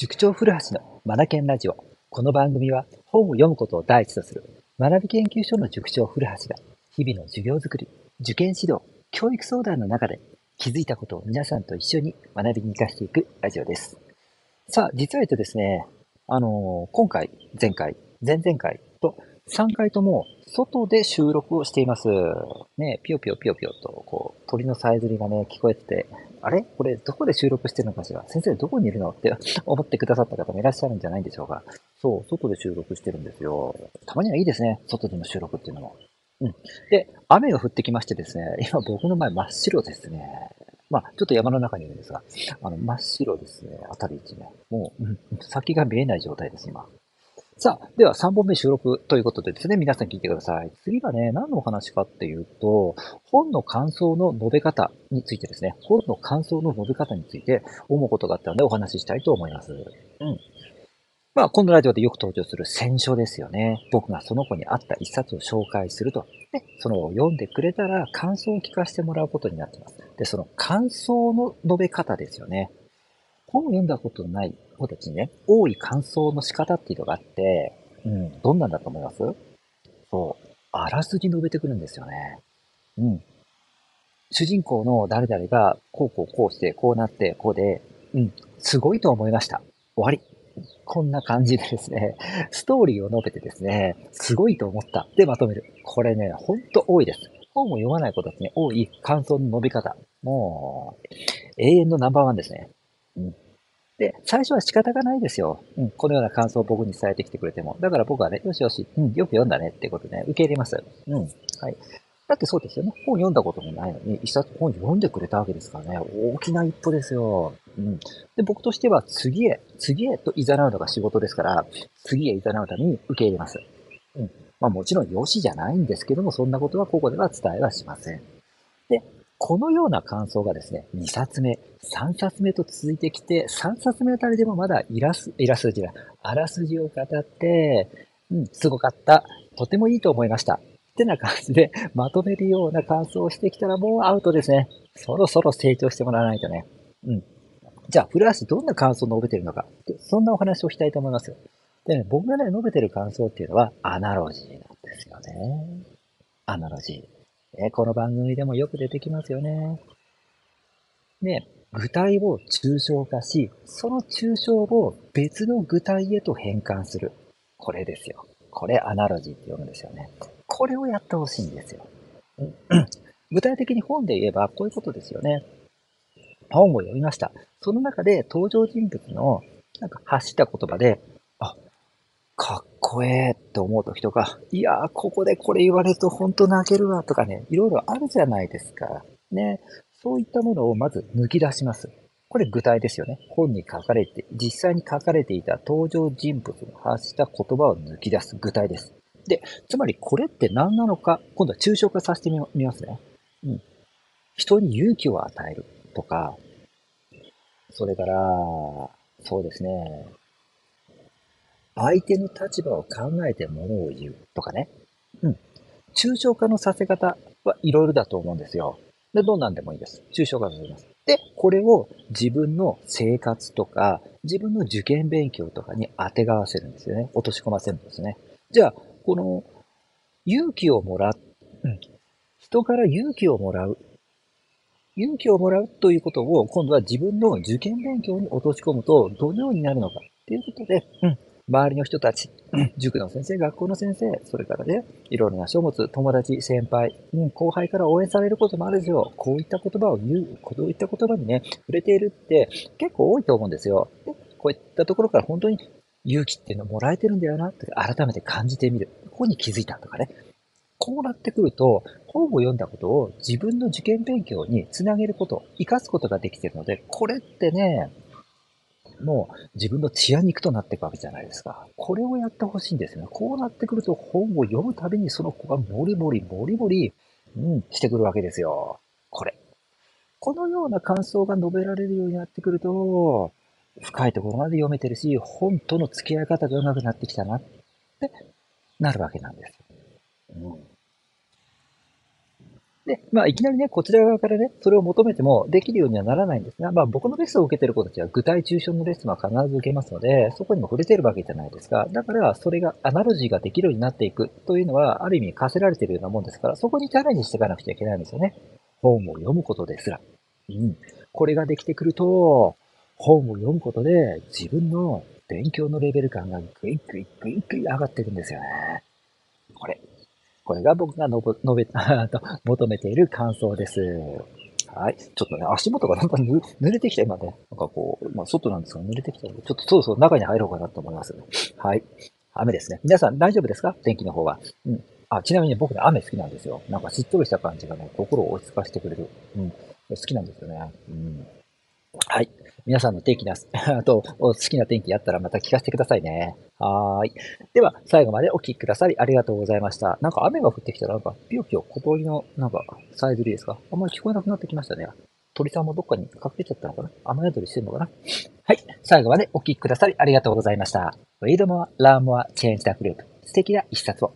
塾長古橋のマナケンラジオ。この番組は本を読むことを第一とする学び研究所の塾長古橋が日々の授業づくり、受験指導、教育相談の中で気づいたことを皆さんと一緒に学びに活かしていくラジオです。さあ、実は言うとですね、あのー、今回、前回、前々回と3回とも外で収録をしています。ね、ぴよぴよぴよぴよと、こう、鳥のさえずりがね、聞こえてて、あれ？これどこで収録してるのかしら？先生どこにいるのって 思ってくださった方もいらっしゃるんじゃないでしょうか。そう、外で収録してるんですよ。たまにはいいですね。外での収録っていうのも。うん。で、雨が降ってきましてですね、今僕の前真っ白ですね。まあ、ちょっと山の中にいるんですが、あの、真っ白ですね。辺り一面。もう、うん、先が見えない状態です、今。さあ、では3本目収録ということでですね、皆さん聞いてください。次はね、何のお話かっていうと、本の感想の述べ方についてですね、本の感想の述べ方について思うことがあったのでお話ししたいと思います。うん。まあ、このラジオでよく登場する選書ですよね。僕がその子に合った一冊を紹介すると。で、そのを読んでくれたら感想を聞かせてもらうことになっています。で、その感想の述べ方ですよね。本を読んだことのない子たちにね、多い感想の仕方っていうのがあって、うん、どんなんだと思います？そう、あらすじ述べてくるんですよね。うん。主人公の誰々が、こうこうこうして、こうなって、こうで、うん、すごいと思いました。終わり。こんな感じでですね、ストーリーを述べてですね、すごいと思った。で、まとめる。これね、ほんと多いです。本を読まない子たちに多い感想の述べ方。もう、永遠のナンバーワンですね。うん。で、最初は仕方がないですよ。うん、このような感想を僕に伝えてきてくれても。だから僕はね、よしよし、うん、よく読んだねってことでね、受け入れます。うん。はい。だってそうですよね。本読んだこともないのに、一冊本読んでくれたわけですからね。大きな一歩ですよ。うん。で、僕としては次へ、次へと誘うのが仕事ですから、次へ誘うために受け入れます。うん。まあもちろん良しじゃないんですけども、そんなことはここでは伝えはしません。で、このような感想がですね、2冊目、3冊目と続いてきて、3冊目あたりでもまだイラス、イラストじゃない、あらすじを語って、うん、すごかった。とてもいいと思いました。ってな感じでまとめるような感想をしてきたらもうアウトですね。そろそろ成長してもらわないとね。うん。じゃあ、古橋どんな感想を述べてるのか。そんなお話をしたいと思います。でね、僕がね、述べてる感想っていうのは、アナロジーなんですよね。アナロジー。えこの番組でもよく出てきますよね。ね、具体を抽象化し、その抽象を別の具体へと変換する。これですよ。これアナロジーって読むんですよね。これをやってほしいんですよ。具体的に本で言えばこういうことですよね。本を読みました。その中で登場人物のなんか発した言葉で、かっこええって思う時とか、いやー、ここでこれ言われると本当泣けるわとかね、いろいろあるじゃないですか。ね。そういったものをまず抜き出します。これ具体ですよね。本に書かれて、実際に書かれていた登場人物の発した言葉を抜き出す具体です。で、つまりこれって何なのか、今度は抽象化させてみますね。うん。人に勇気を与えるとか、それから、そうですね。相手の立場を考えてものを言うとかね。うん。抽象化のさせ方はいろいろだと思うんですよ。で、どんなんでもいいです。抽象化させます。で、これを自分の生活とか、自分の受験勉強とかに当てがわせるんですよね。落とし込ませるんですね。じゃあ、この、勇気をもらう、うん、人から勇気をもらう。勇気をもらうということを、今度は自分の受験勉強に落とし込むと、どのようになるのかっていうことで、うん、周りの人たち、塾の先生、学校の先生、それからね、いろいろな書物、友達、先輩、うん、後輩から応援されることもあるですよ。こういった言葉を言う、こういった言葉にね、触れているって結構多いと思うんですよ。でこういったところから本当に勇気っていうのをもらえてるんだよなって改めて感じてみる。ここに気づいたとかね。こうなってくると、本を読んだことを自分の受験勉強につなげること、活かすことができているので、これってね、もう自分の血や肉となっていくわけじゃないですか。これをやってほしいんですね。こうなってくると本を読むたびにその子がもりもりもりもり、うん、してくるわけですよ。これ。このような感想が述べられるようになってくると、深いところまで読めてるし、本との付き合い方が上手くなってきたなってなるわけなんです。うんで、まあ、いきなりね、こちら側からね、それを求めてもできるようにはならないんですが、まあ、僕のレッスンを受けてる子たちは具体抽象のレッスンは必ず受けますので、そこにも触れてるわけじゃないですか。だから、それが、アナロジーができるようになっていくというのは、ある意味課せられてるようなもんですから、そこにチャレンジしていかなくちゃいけないんですよね。本を読むことですら。うん。これができてくると、本を読むことで自分の勉強のレベル感がぐいぐいぐいぐい上がっていくんですよね。これ。これが僕がのぼ述べ、と求めている感想です。はい。ちょっとね、足元がなんかぬ濡れてきた、今ね。なんかこう、まあ、外なんですが、濡れてきたので、ちょっとそろそろ中に入ろうかなと思います。はい。雨ですね。皆さん大丈夫ですか？天気の方は。うん。あ、ちなみに僕ね、雨好きなんですよ。なんかしっとりした感じがね、心を落ち着かせてくれる。うん。好きなんですよね。うん。はい。皆さんの天気な、あと、好きな天気あったらまた聞かせてくださいね。はい。では、最後までお聞きくださりありがとうございました。なんか雨が降ってきたら、なんか、ぴよぴよ小鳥の、なんか、さえずりですか？あんまり聞こえなくなってきましたね。鳥さんもどっかに隠れちゃったのかな？雨宿りしてるのかな？はい。最後までお聞きくださりありがとうございました。Read more, learn more, change the group. 素敵な一冊を。